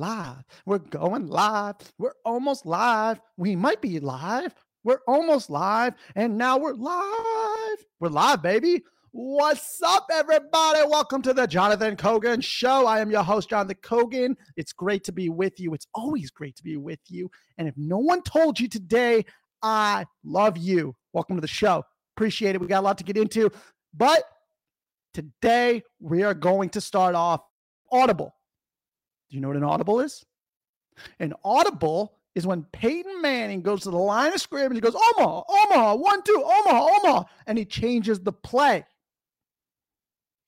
live. We're going live. We're almost live. We might be live. We're almost live. And now we're live. We're live, baby. What's up, everybody? Welcome to the Jonathan Kogan Show. I am your host, Jonathan Kogan. It's great to be with you. It's always great to be with you. And if no one told you today, I love you. Welcome to the show. Appreciate it. We got a lot to get into. But today we are going to start off Audible. Do you know what an audible is? An audible is when Peyton Manning goes to the line of scrimmage and goes, Omaha, Omaha, one, two, Omaha, Omaha, and he changes the play.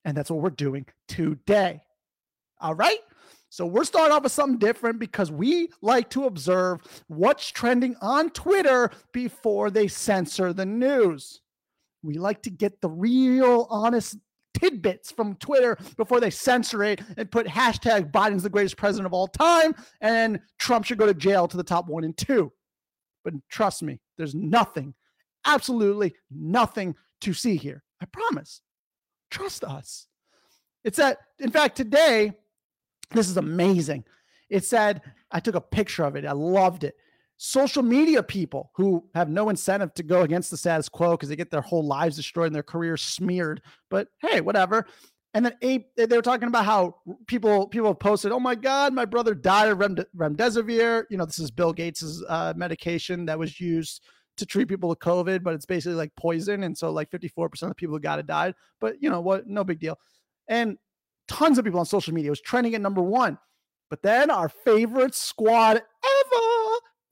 And that's what we're doing today. All right. So we're starting off with something different because we like to observe what's trending on Twitter before they censor the news. We like to get the real, honest tidbits from Twitter before they censor it and put hashtag Biden's the greatest president of all time and Trump should go to jail to the top one and two. But trust me, there's nothing, absolutely nothing to see here. I promise. Trust us. It's that, in fact, today, this is amazing. It said, I took a picture of it. I loved it social media people who have no incentive to go against the status quo because they get their whole lives destroyed and their careers smeared. But hey, whatever. And then they were talking about how people people posted, "Oh my God, my brother died of remdesivir." You know, this is Bill Gates's uh, medication that was used to treat people with COVID, but it's basically like poison, and so like 54% of the people who got it died. But you know what? No big deal. And tons of people on social media was trending at number one. But then our favorite squad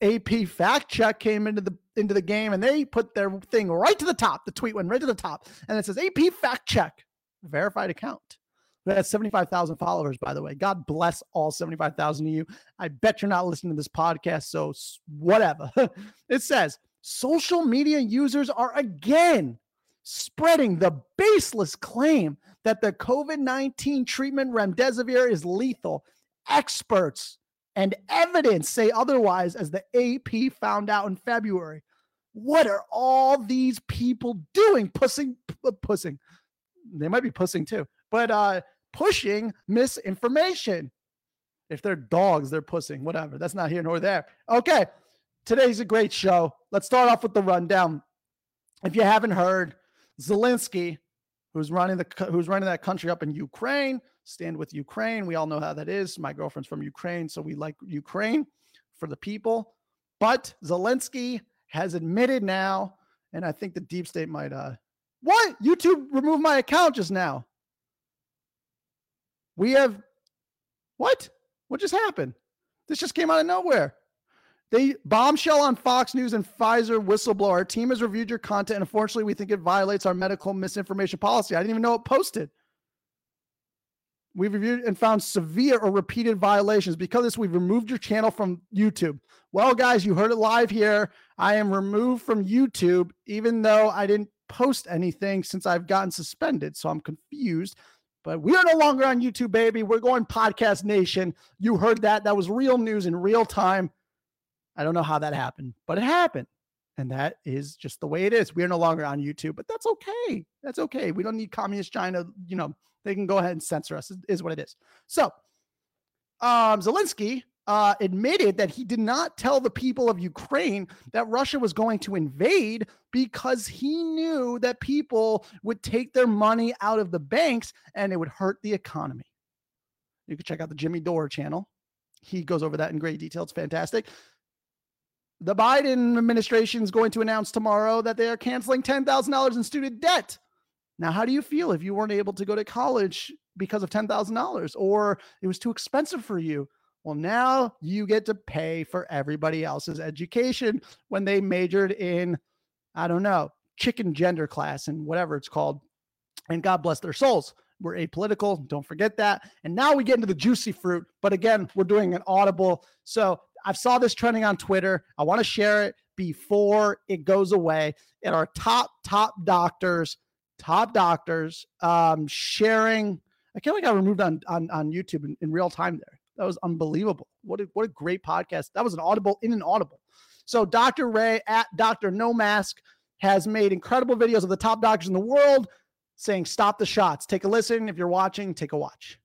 AP fact check came into the into the game and they put their thing right to the top. The tweet went right to the top and it says AP fact check, verified account. We has 75,000 followers, by the way. God bless all 75,000 of you. I bet you're not listening to this podcast, so whatever. it says social media users are again spreading the baseless claim that the COVID 19 treatment remdesivir is lethal. Experts and evidence say otherwise, as the AP found out in February. What are all these people doing? Pussing, pussing. They might be pussing too, but uh, pushing misinformation. If they're dogs, they're pussing, whatever. That's not here nor there. Okay. Today's a great show. Let's start off with the rundown. If you haven't heard, Zelensky, who's running the who's running that country up in Ukraine, stand with Ukraine. We all know how that is. My girlfriend's from Ukraine, so we like Ukraine for the people. But Zelensky has admitted now, and I think the deep state might uh what? YouTube removed my account just now. We have what? What just happened? This just came out of nowhere. They bombshell on Fox News and Pfizer whistleblower. Our team has reviewed your content, and unfortunately, we think it violates our medical misinformation policy. I didn't even know it posted. We've reviewed and found severe or repeated violations. Because this, we've removed your channel from YouTube. Well, guys, you heard it live here. I am removed from YouTube, even though I didn't post anything since I've gotten suspended. So I'm confused. But we are no longer on YouTube, baby. We're going Podcast Nation. You heard that. That was real news in real time. I don't know how that happened, but it happened. And that is just the way it is. We are no longer on YouTube, but that's okay. That's okay. We don't need communist China, you know, they can go ahead and censor us, is what it is. So, um, Zelensky uh, admitted that he did not tell the people of Ukraine that Russia was going to invade because he knew that people would take their money out of the banks and it would hurt the economy. You can check out the Jimmy Dore channel. He goes over that in great detail. It's fantastic. The Biden administration is going to announce tomorrow that they are canceling $10,000 in student debt. Now, how do you feel if you weren't able to go to college because of $10,000 or it was too expensive for you? Well, now you get to pay for everybody else's education when they majored in, I don't know, chicken gender class and whatever it's called. And God bless their souls. We're apolitical. Don't forget that. And now we get into the juicy fruit. But again, we're doing an audible. So I saw this trending on Twitter. I want to share it before it goes away. And our top, top doctors top doctors um, sharing. I can't like I removed on on, on YouTube in, in real time there. That was unbelievable. What a, what a great podcast. That was an audible in an audible. So Dr. Ray at Dr. No Mask has made incredible videos of the top doctors in the world saying stop the shots. Take a listen. If you're watching, take a watch.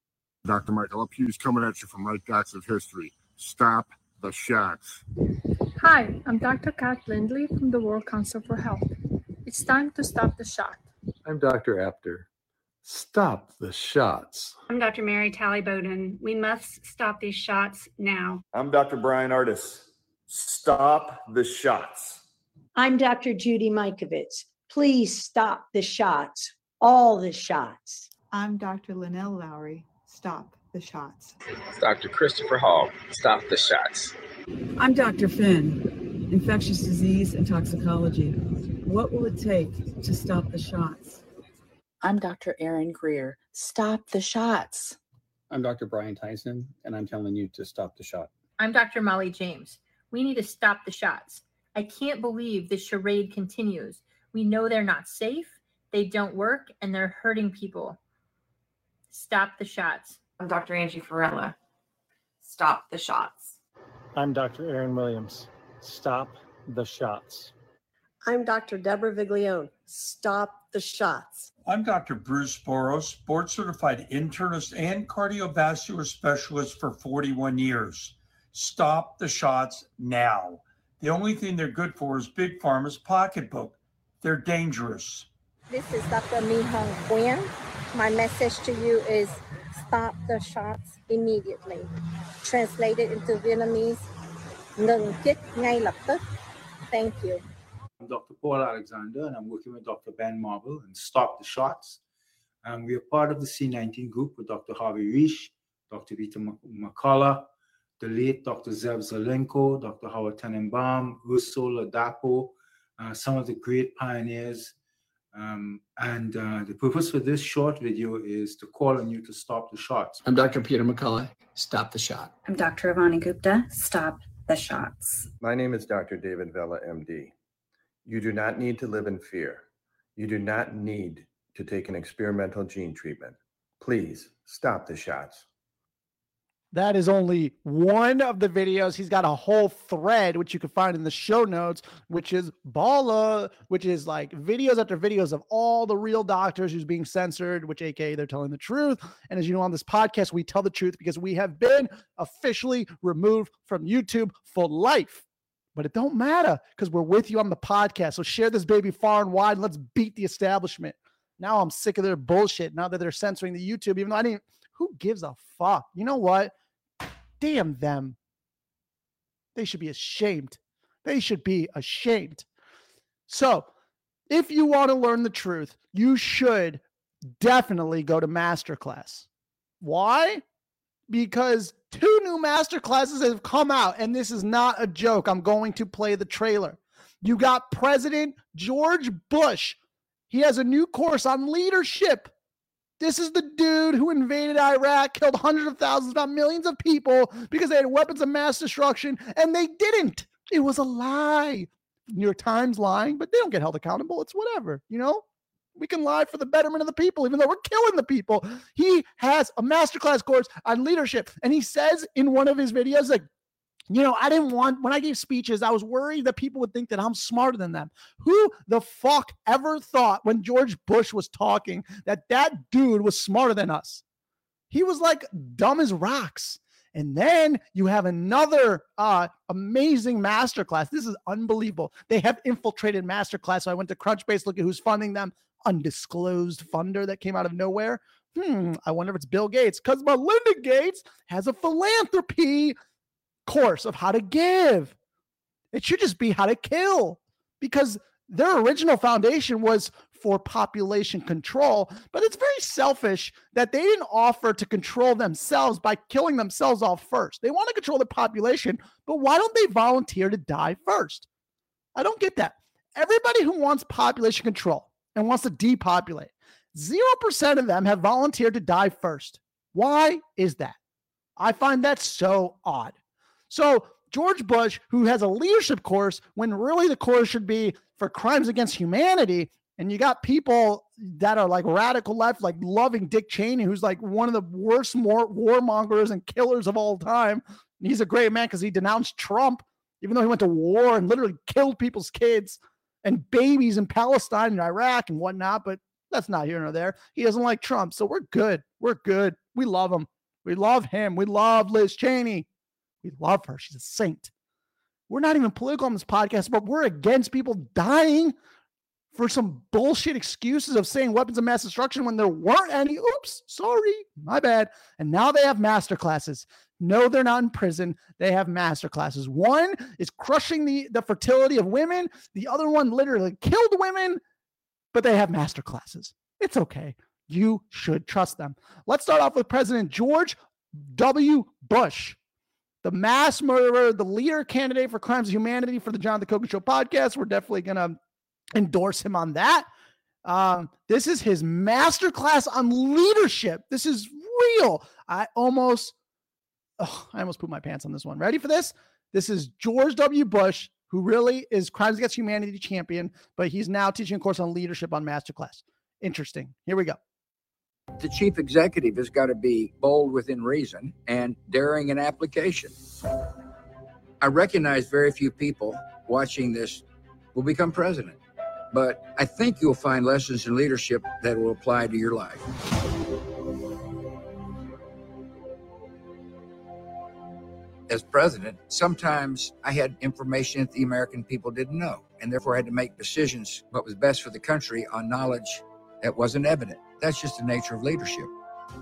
Dr. Michael Hughes coming at you from right dots of history. Stop the shots. Hi, I'm Dr. Kat Lindley from the World Council for Health. It's time to stop the shot. I'm Dr. Apter. Stop the shots. I'm Dr. Mary Tally Bowden. We must stop these shots now. I'm Dr. Brian Artis. Stop the shots. I'm Dr. Judy Mikovits. Please stop the shots, all the shots. I'm Dr. Linnell Lowry. Stop the shots. Dr. Christopher Hall. Stop the shots. I'm Dr. Finn, infectious disease and toxicology. What will it take to stop the shots? I'm Dr. Aaron Greer. Stop the shots. I'm Dr. Brian Tyson, and I'm telling you to stop the shot. I'm Dr. Molly James. We need to stop the shots. I can't believe this charade continues. We know they're not safe, they don't work, and they're hurting people. Stop the shots. I'm Dr. Angie Farella. Stop the shots. I'm Dr. Aaron Williams. Stop the shots. I'm Dr. Deborah Viglione. Stop the shots. I'm Dr. Bruce Boros, board certified internist and cardiovascular specialist for 41 years. Stop the shots now. The only thing they're good for is Big Pharma's pocketbook. They're dangerous. This is Dr. Mi Hong Nguyen. My message to you is stop the shots immediately. Translated into Vietnamese, ngừng chích ngay lập tức. Thank you. I'm Dr. Paul Alexander, and I'm working with Dr. Ben Marble and Stop the Shots. Um, we are part of the C19 group with Dr. Harvey Risch, Dr. Vita McCullough, the late Dr. Zev Zelenko, Dr. Howard Tenenbaum, Ursula Dapo, uh, some of the great pioneers. Um, and uh, the purpose for this short video is to call on you to stop the shots. I'm Dr. Peter McCullough. Stop the shot. I'm Dr. Avani Gupta. Stop the shots. My name is Dr. David Vela, MD. You do not need to live in fear. You do not need to take an experimental gene treatment. Please stop the shots. That is only one of the videos. He's got a whole thread, which you can find in the show notes, which is Bala, which is like videos after videos of all the real doctors who's being censored, which aka they're telling the truth. And as you know, on this podcast, we tell the truth because we have been officially removed from YouTube for life. But it don't matter because we're with you on the podcast. So share this baby far and wide. Let's beat the establishment. Now I'm sick of their bullshit. Now that they're censoring the YouTube, even though I didn't, who gives a fuck? You know what? Damn them. They should be ashamed. They should be ashamed. So, if you want to learn the truth, you should definitely go to Masterclass. Why? Because two new masterclasses have come out, and this is not a joke. I'm going to play the trailer. You got President George Bush. He has a new course on leadership. This is the dude who invaded Iraq, killed hundreds of thousands, not millions of people because they had weapons of mass destruction, and they didn't. It was a lie. New York Times lying, but they don't get held accountable. It's whatever, you know? We can lie for the betterment of the people, even though we're killing the people. He has a masterclass course on leadership, and he says in one of his videos, like, you know, I didn't want, when I gave speeches, I was worried that people would think that I'm smarter than them. Who the fuck ever thought when George Bush was talking that that dude was smarter than us? He was like dumb as rocks. And then you have another uh, amazing masterclass. This is unbelievable. They have infiltrated masterclass. So I went to Crunchbase, look at who's funding them. Undisclosed funder that came out of nowhere. Hmm, I wonder if it's Bill Gates because Melinda Gates has a philanthropy course of how to give. It should just be how to kill because their original foundation was for population control, but it's very selfish that they didn't offer to control themselves by killing themselves off first. They want to control the population, but why don't they volunteer to die first? I don't get that. Everybody who wants population control and wants to depopulate, 0% of them have volunteered to die first. Why is that? I find that so odd. So, George Bush, who has a leadership course when really the course should be for crimes against humanity, and you got people that are like radical left, like loving Dick Cheney, who's like one of the worst war- warmongers and killers of all time. And he's a great man because he denounced Trump, even though he went to war and literally killed people's kids and babies in Palestine and Iraq and whatnot. But that's not here nor there. He doesn't like Trump. So we're good. We're good. We love him. We love him. We love Liz Cheney. We love her. She's a saint. We're not even political on this podcast, but we're against people dying for some bullshit excuses of saying weapons of mass destruction when there weren't any. Oops, sorry, my bad. And now they have master classes. No, they're not in prison. They have master classes. One is crushing the, the fertility of women, the other one literally killed women, but they have master classes. It's okay. You should trust them. Let's start off with President George W. Bush, the mass murderer, the leader candidate for crimes of humanity for the Jonathan Cogan Show podcast. We're definitely going to endorse him on that. Um, this is his masterclass on leadership. This is real. I almost, oh, I almost put my pants on this one. Ready for this? This is George W. Bush, who really is crimes against humanity champion, but he's now teaching a course on leadership on masterclass. Interesting. Here we go. The chief executive has got to be bold within reason and daring in application. I recognize very few people watching this will become president, but I think you'll find lessons in leadership that will apply to your life. As president, sometimes I had information that the American people didn't know, and therefore I had to make decisions what was best for the country on knowledge that wasn't evident. That's just the nature of leadership.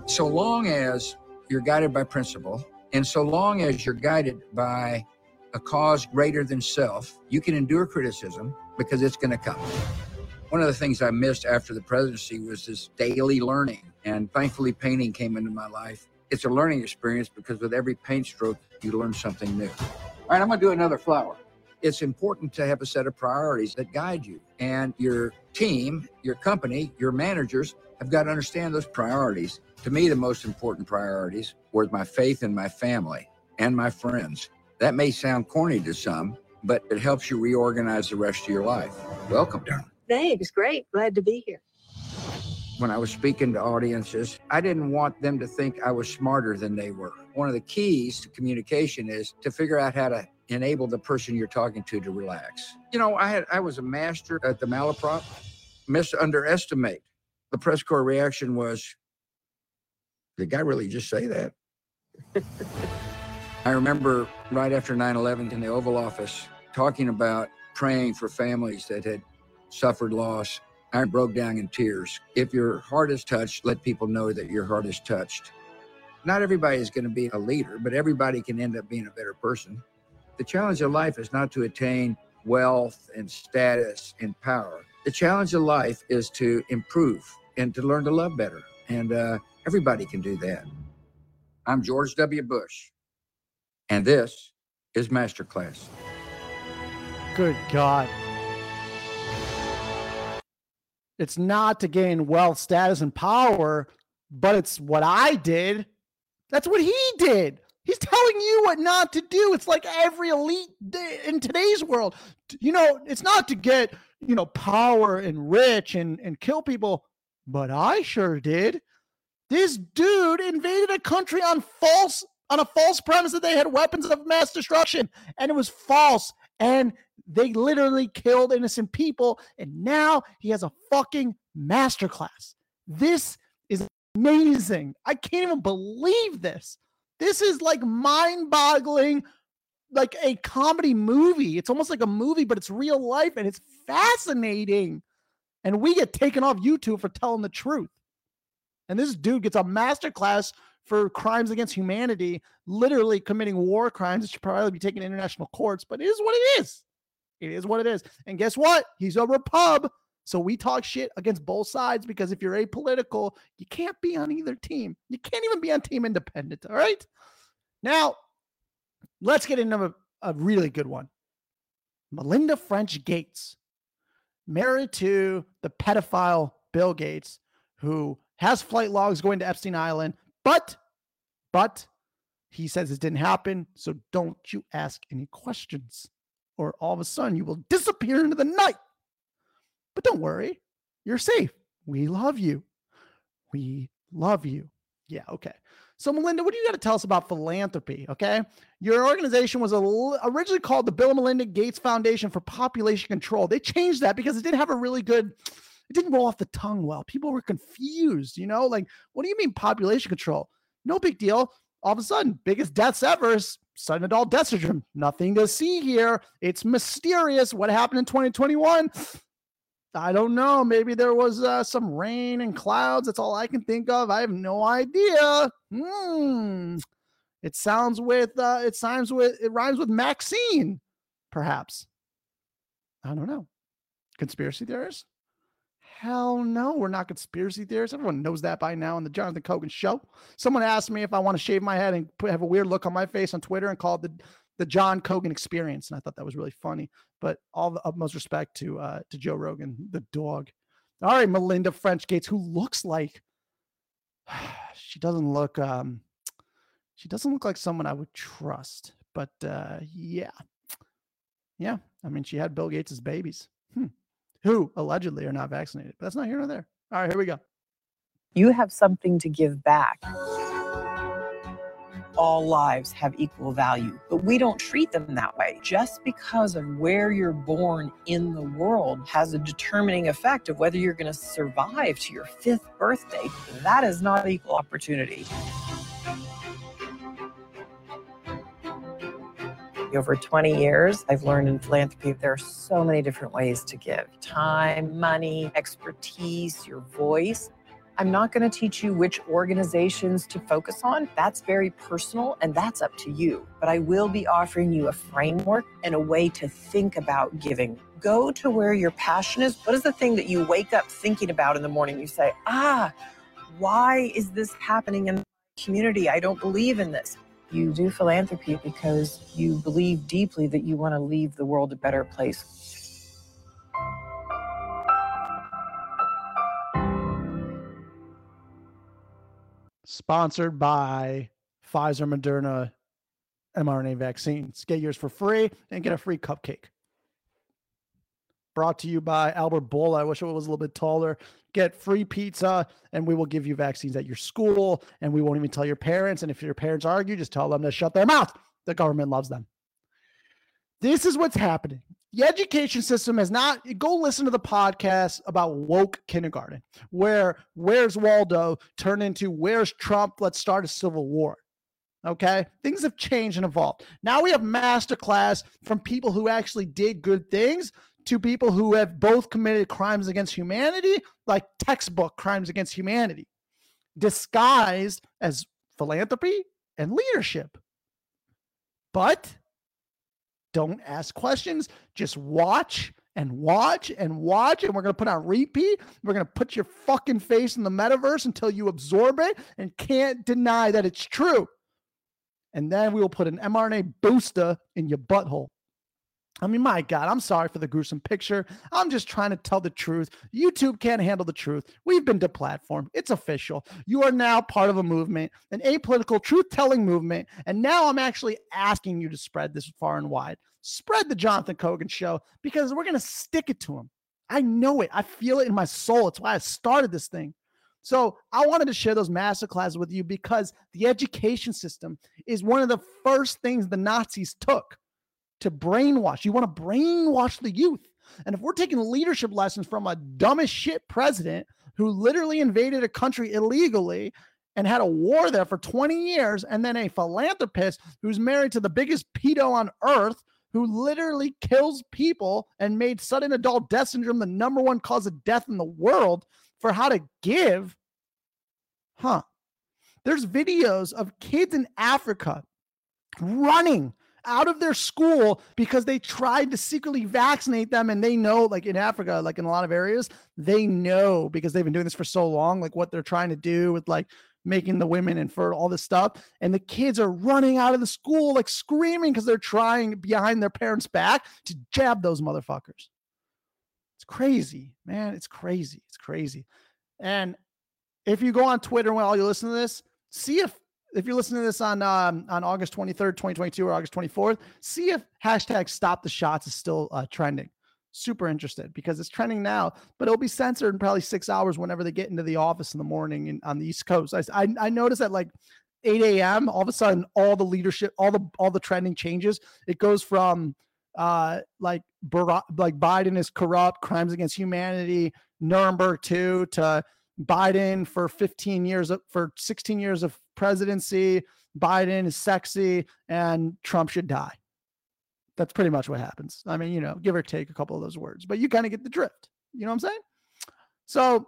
So long as you're guided by principle, and so long as you're guided by a cause greater than self, you can endure criticism because it's going to come. One of the things I missed after the presidency was this daily learning. And thankfully, painting came into my life. It's a learning experience because with every paint stroke, you learn something new. All right, I'm going to do another flower. It's important to have a set of priorities that guide you. And your team, your company, your managers have got to understand those priorities. To me, the most important priorities were my faith in my family and my friends. That may sound corny to some, but it helps you reorganize the rest of your life. Welcome, darling. Thanks. Great. Glad to be here. When I was speaking to audiences, I didn't want them to think I was smarter than they were. One of the keys to communication is to figure out how to enable the person you're talking to to relax. You know, I had I was a master at the malaprop. Misunderestimate. The press corps reaction was, "Did the guy really just say that?" I remember right after 9 11 in the Oval Office talking about praying for families that had suffered loss. I broke down in tears. If your heart is touched, let people know that your heart is touched. Not everybody is going to be a leader, but everybody can end up being a better person. The challenge of life is not to attain wealth and status and power. The challenge of life is to improve and to learn to love better. And uh, everybody can do that. I'm George W. Bush, and this is Masterclass. Good God. It's not to gain wealth, status, and power, but it's what I did. That's what he did. He's telling you what not to do. It's like every elite in today's world. You know, it's not to get, you know, power and rich and, and kill people, but I sure did. This dude invaded a country on false on a false premise that they had weapons of mass destruction and it was false and they literally killed innocent people and now he has a fucking masterclass. This is amazing. I can't even believe this. This is like mind boggling, like a comedy movie. It's almost like a movie, but it's real life and it's fascinating. And we get taken off YouTube for telling the truth. And this dude gets a master class for crimes against humanity, literally committing war crimes. It should probably be taken to international courts, but it is what it is. It is what it is. And guess what? He's over a repub. So we talk shit against both sides because if you're apolitical, you can't be on either team. You can't even be on team independent. All right. Now, let's get into a, a really good one. Melinda French Gates, married to the pedophile Bill Gates, who has flight logs going to Epstein Island, but, but he says it didn't happen. So don't you ask any questions, or all of a sudden you will disappear into the night. But don't worry, you're safe. We love you. We love you. Yeah, okay. So, Melinda, what do you got to tell us about philanthropy? Okay. Your organization was originally called the Bill and Melinda Gates Foundation for Population Control. They changed that because it didn't have a really good, it didn't roll off the tongue well. People were confused, you know, like, what do you mean population control? No big deal. All of a sudden, biggest deaths ever, sudden adult death syndrome. Nothing to see here. It's mysterious. What happened in 2021? I don't know. Maybe there was uh, some rain and clouds. That's all I can think of. I have no idea. Hmm. It sounds with uh, it sounds with it rhymes with Maxine, perhaps. I don't know. Conspiracy theorists? Hell no, we're not conspiracy theorists. Everyone knows that by now on the Jonathan Kogan show. Someone asked me if I want to shave my head and put, have a weird look on my face on Twitter and call it the, the John Cogan experience. And I thought that was really funny. But all the utmost respect to uh, to Joe Rogan, the dog. All right, Melinda French Gates, who looks like she doesn't look um she doesn't look like someone I would trust. But uh yeah. Yeah. I mean, she had Bill Gates's babies. Hmm. Who allegedly are not vaccinated. But that's not here nor there. All right, here we go. You have something to give back. All lives have equal value, but we don't treat them that way. Just because of where you're born in the world has a determining effect of whether you're going to survive to your fifth birthday. That is not equal opportunity. Over 20 years, I've learned in philanthropy there are so many different ways to give time, money, expertise, your voice. I'm not going to teach you which organizations to focus on. That's very personal and that's up to you. But I will be offering you a framework and a way to think about giving. Go to where your passion is. What is the thing that you wake up thinking about in the morning? You say, ah, why is this happening in the community? I don't believe in this. You do philanthropy because you believe deeply that you want to leave the world a better place. Sponsored by Pfizer Moderna mRNA vaccines. Get yours for free and get a free cupcake. Brought to you by Albert Bourla. I wish it was a little bit taller. Get free pizza, and we will give you vaccines at your school, and we won't even tell your parents. And if your parents argue, just tell them to shut their mouth. The government loves them. This is what's happening. The education system has not. Go listen to the podcast about woke kindergarten, where Where's Waldo turned into Where's Trump? Let's start a civil war. Okay, things have changed and evolved. Now we have masterclass from people who actually did good things to people who have both committed crimes against humanity, like textbook crimes against humanity, disguised as philanthropy and leadership. But don't ask questions, just watch and watch and watch. And we're going to put on repeat. We're going to put your fucking face in the metaverse until you absorb it and can't deny that it's true. And then we will put an mRNA booster in your butthole. I mean, my God, I'm sorry for the gruesome picture. I'm just trying to tell the truth. YouTube can't handle the truth. We've been deplatformed. It's official. You are now part of a movement, an apolitical truth telling movement. And now I'm actually asking you to spread this far and wide. Spread the Jonathan Kogan show because we're going to stick it to him. I know it. I feel it in my soul. It's why I started this thing. So I wanted to share those master classes with you because the education system is one of the first things the Nazis took to brainwash. You want to brainwash the youth. And if we're taking leadership lessons from a dumb as shit president who literally invaded a country illegally and had a war there for 20 years, and then a philanthropist who's married to the biggest pedo on earth who literally kills people and made sudden adult death syndrome the number one cause of death in the world for how to give. Huh. There's videos of kids in Africa running out of their school because they tried to secretly vaccinate them and they know like in Africa like in a lot of areas they know because they've been doing this for so long like what they're trying to do with like making the women infertile all this stuff. And the kids are running out of the school like screaming because they're trying behind their parents back to jab those motherfuckers. It's crazy man. It's crazy. It's crazy. And if you go on twitter while you listen to this see if if you're listening to this on um, on August 23rd, 2022 or August 24th, see if hashtag stop the shots is still uh, trending. Super interested because it's trending now, but it'll be censored in probably six hours whenever they get into the office in the morning in, on the East Coast. I, I, I noticed that like 8 a.m. all of a sudden all the leadership, all the all the trending changes. It goes from uh like Barack, like Biden is corrupt, crimes against humanity, Nuremberg 2 to Biden for 15 years for 16 years of presidency, Biden is sexy, and Trump should die. That's pretty much what happens. I mean, you know, give or take a couple of those words, but you kind of get the drift. You know what I'm saying? So,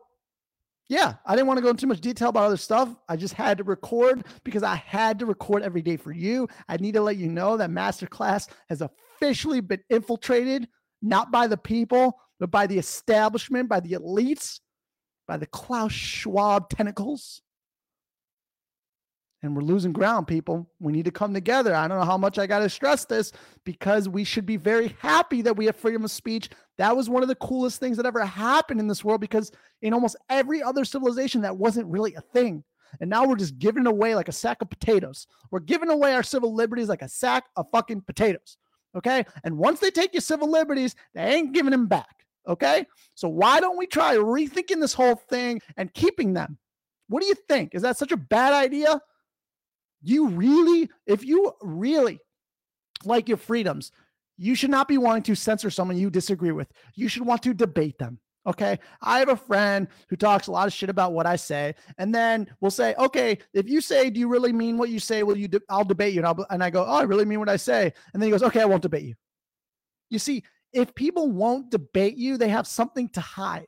yeah, I didn't want to go into too much detail about other stuff. I just had to record because I had to record every day for you. I need to let you know that Masterclass has officially been infiltrated, not by the people, but by the establishment, by the elites, by the Klaus Schwab tentacles and we're losing ground, people. We need to come together. I don't know how much I got to stress this because we should be very happy that we have freedom of speech. That was one of the coolest things that ever happened in this world because in almost every other civilization, that wasn't really a thing. And now we're just giving away like a sack of potatoes. We're giving away our civil liberties like a sack of fucking potatoes. Okay. And once they take your civil liberties, they ain't giving them back. Okay. So why don't we try rethinking this whole thing and keeping them? What do you think? Is that such a bad idea? You really, if you really like your freedoms, you should not be wanting to censor someone you disagree with. You should want to debate them. Okay. I have a friend who talks a lot of shit about what I say. And then we'll say, okay, if you say, do you really mean what you say? Will you, de- I'll debate you. And, I'll, and I go, oh, I really mean what I say. And then he goes, okay, I won't debate you. You see, if people won't debate you, they have something to hide.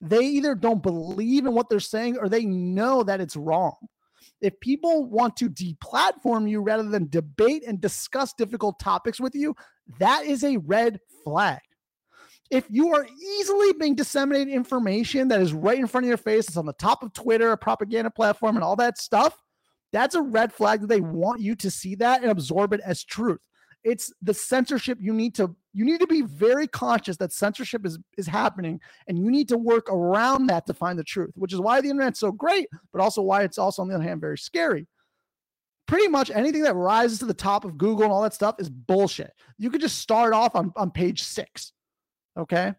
They either don't believe in what they're saying or they know that it's wrong. If people want to deplatform you rather than debate and discuss difficult topics with you, that is a red flag. If you are easily being disseminated information that is right in front of your face, it's on the top of Twitter, a propaganda platform, and all that stuff, that's a red flag that they want you to see that and absorb it as truth it's the censorship you need to you need to be very conscious that censorship is is happening and you need to work around that to find the truth which is why the internet's so great but also why it's also on the other hand very scary. Pretty much anything that rises to the top of google and all that stuff is bullshit. You could just start off on, on page six okay?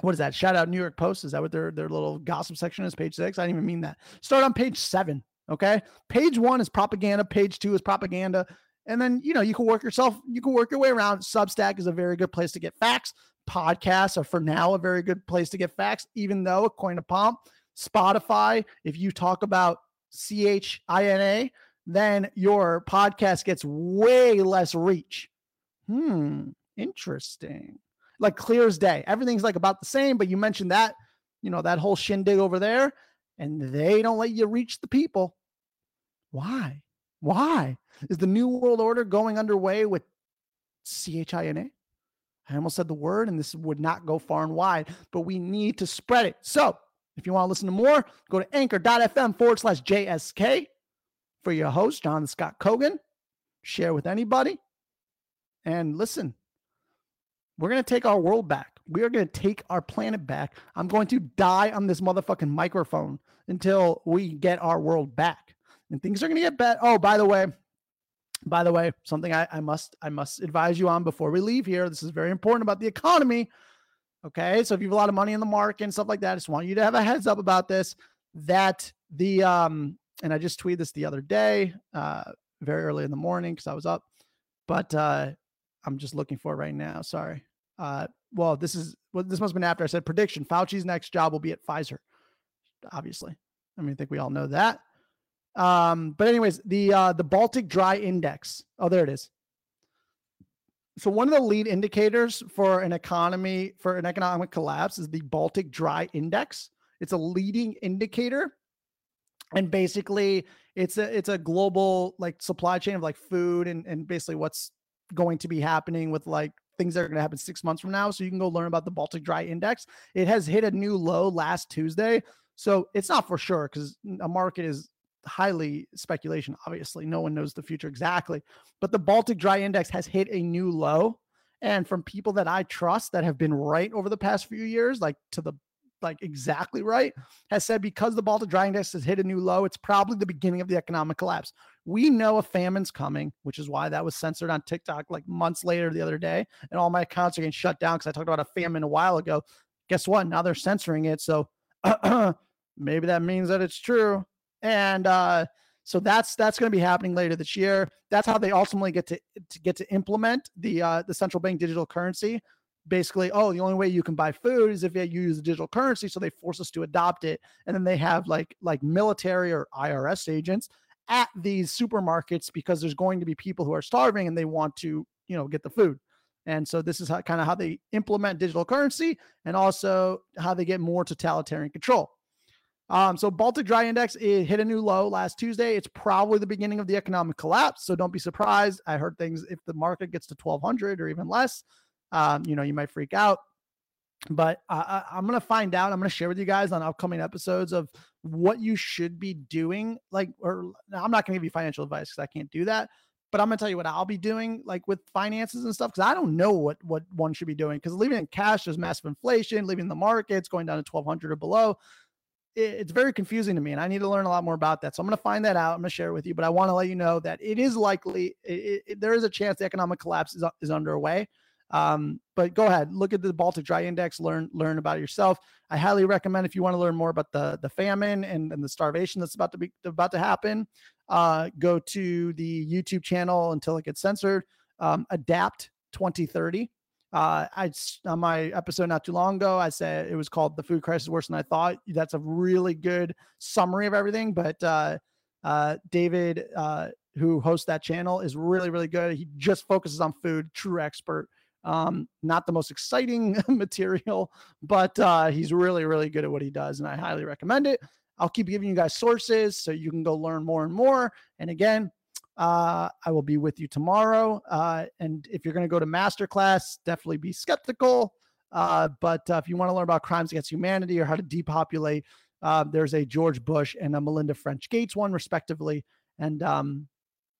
What is that? Shout out new york post? Is that what their their little gossip section is? Page six? I didn't even mean that. Start on page seven okay? Page one is propaganda page two is propaganda and then, you know, you can work yourself, you can work your way around. Substack is a very good place to get facts. Podcasts are for now a very good place to get facts, even though, according to Pomp, Spotify, if you talk about C H I N A, then your podcast gets way less reach. Hmm, interesting. Like clear as day. Everything's like about the same, but you mentioned that, you know, that whole shindig over there, and they don't let you reach the people. Why? Why? Is the New World Order going underway with CHINA? I almost said the word, and this would not go far and wide, but we need to spread it. So if you want to listen to more, go to anchor.fm forward slash JSK for your host, John Scott Cogan. Share with anybody. And listen, we're going to take our world back. We are going to take our planet back. I'm going to die on this motherfucking microphone until we get our world back and things are going to get better. Oh, by the way, by the way, something I, I must I must advise you on before we leave here. This is very important about the economy. Okay, so if you have a lot of money in the market and stuff like that, I just want you to have a heads up about this. That the um, and I just tweeted this the other day, uh, very early in the morning because I was up, but uh, I'm just looking for it right now. Sorry. Uh, well, this is well, this must have been after I said prediction. Fauci's next job will be at Pfizer. Obviously, I mean, I think we all know that. Um, but anyways, the uh, the Baltic Dry Index. Oh, there it is. So one of the lead indicators for an economy for an economic collapse is the Baltic Dry Index. It's a leading indicator, and basically, it's a it's a global like supply chain of like food and and basically what's going to be happening with like things that are going to happen six months from now. So you can go learn about the Baltic Dry Index. It has hit a new low last Tuesday. So it's not for sure because a market is highly speculation. Obviously, no one knows the future exactly, but the Baltic Dry Index has hit a new low. And from people that I trust that have been right over the past few years, like to the like exactly right, has said because the Baltic Dry Index has hit a new low, it's probably the beginning of the economic collapse. We know a famine's coming, which is why that was censored on TikTok like months later the other day. And all my accounts are getting shut down because I talked about a famine a while ago. Guess what? Now they're censoring it. So maybe that means that it's true and uh, so that's that's going to be happening later this year. That's how they ultimately get to, to get to implement the uh, the central bank digital currency. Basically, oh, the only way you can buy food is if you use digital currency. So they force us to adopt it, and then they have like like military or IRS agents at these supermarkets because there's going to be people who are starving and they want to, you know, get the food. And so this is how, kind of how they implement digital currency and also how they get more totalitarian control. Um, so Baltic Dry Index it hit a new low last Tuesday. It's probably the beginning of the economic collapse. So don't be surprised. I heard things if the market gets to 1200 or even less, um, you know, you might freak out. But uh, I'm going to find out. I'm going to share with you guys on upcoming episodes of what you should be doing. Like, or I'm not going to give you financial advice because I can't do that. But I'm going to tell you what I'll be doing, like with finances and stuff, because I don't know what what one should be doing. Because leaving in cash, there's massive inflation. Leaving the markets going down to 1200 or below it's very confusing to me and I need to learn a lot more about that. So I'm going to find that out. I'm going to share it with you, but I want to let you know that it is likely, it, it, there is a chance the economic collapse is, is underway. Um, but go ahead, look at the Baltic Dry Index, learn learn about yourself. I highly recommend if you want to learn more about the the famine and, and the starvation that's about to be about to happen, uh, go to the YouTube channel until it gets censored. Um, Adapt 2030. Uh, I on my episode not too long ago, I said it was called "The Food Crisis Worse Than I Thought." That's a really good summary of everything. But uh, uh, David, uh, who hosts that channel, is really really good. He just focuses on food, true expert. Um, not the most exciting material, but uh, he's really really good at what he does, and I highly recommend it. I'll keep giving you guys sources so you can go learn more and more. And again, uh, I will be with you tomorrow. Uh, and if you're going to go to masterclass, definitely be skeptical. Uh, but uh, if you want to learn about crimes against humanity or how to depopulate, uh, there's a George Bush and a Melinda French Gates one, respectively. And um,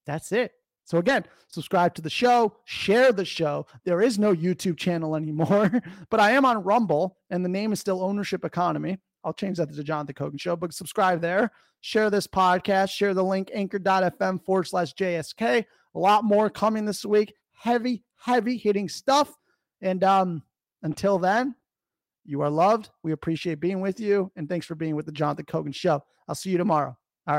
that's it. So again, subscribe to the show, share the show. There is no YouTube channel anymore, but I am on Rumble, and the name is still Ownership Economy. I'll change that to the Jonathan Kogan Show, but subscribe there. Share this podcast. Share the link anchor.fm forward slash JSK. A lot more coming this week. Heavy, heavy hitting stuff. And um, until then, you are loved. We appreciate being with you. And thanks for being with the Jonathan Kogan Show. I'll see you tomorrow.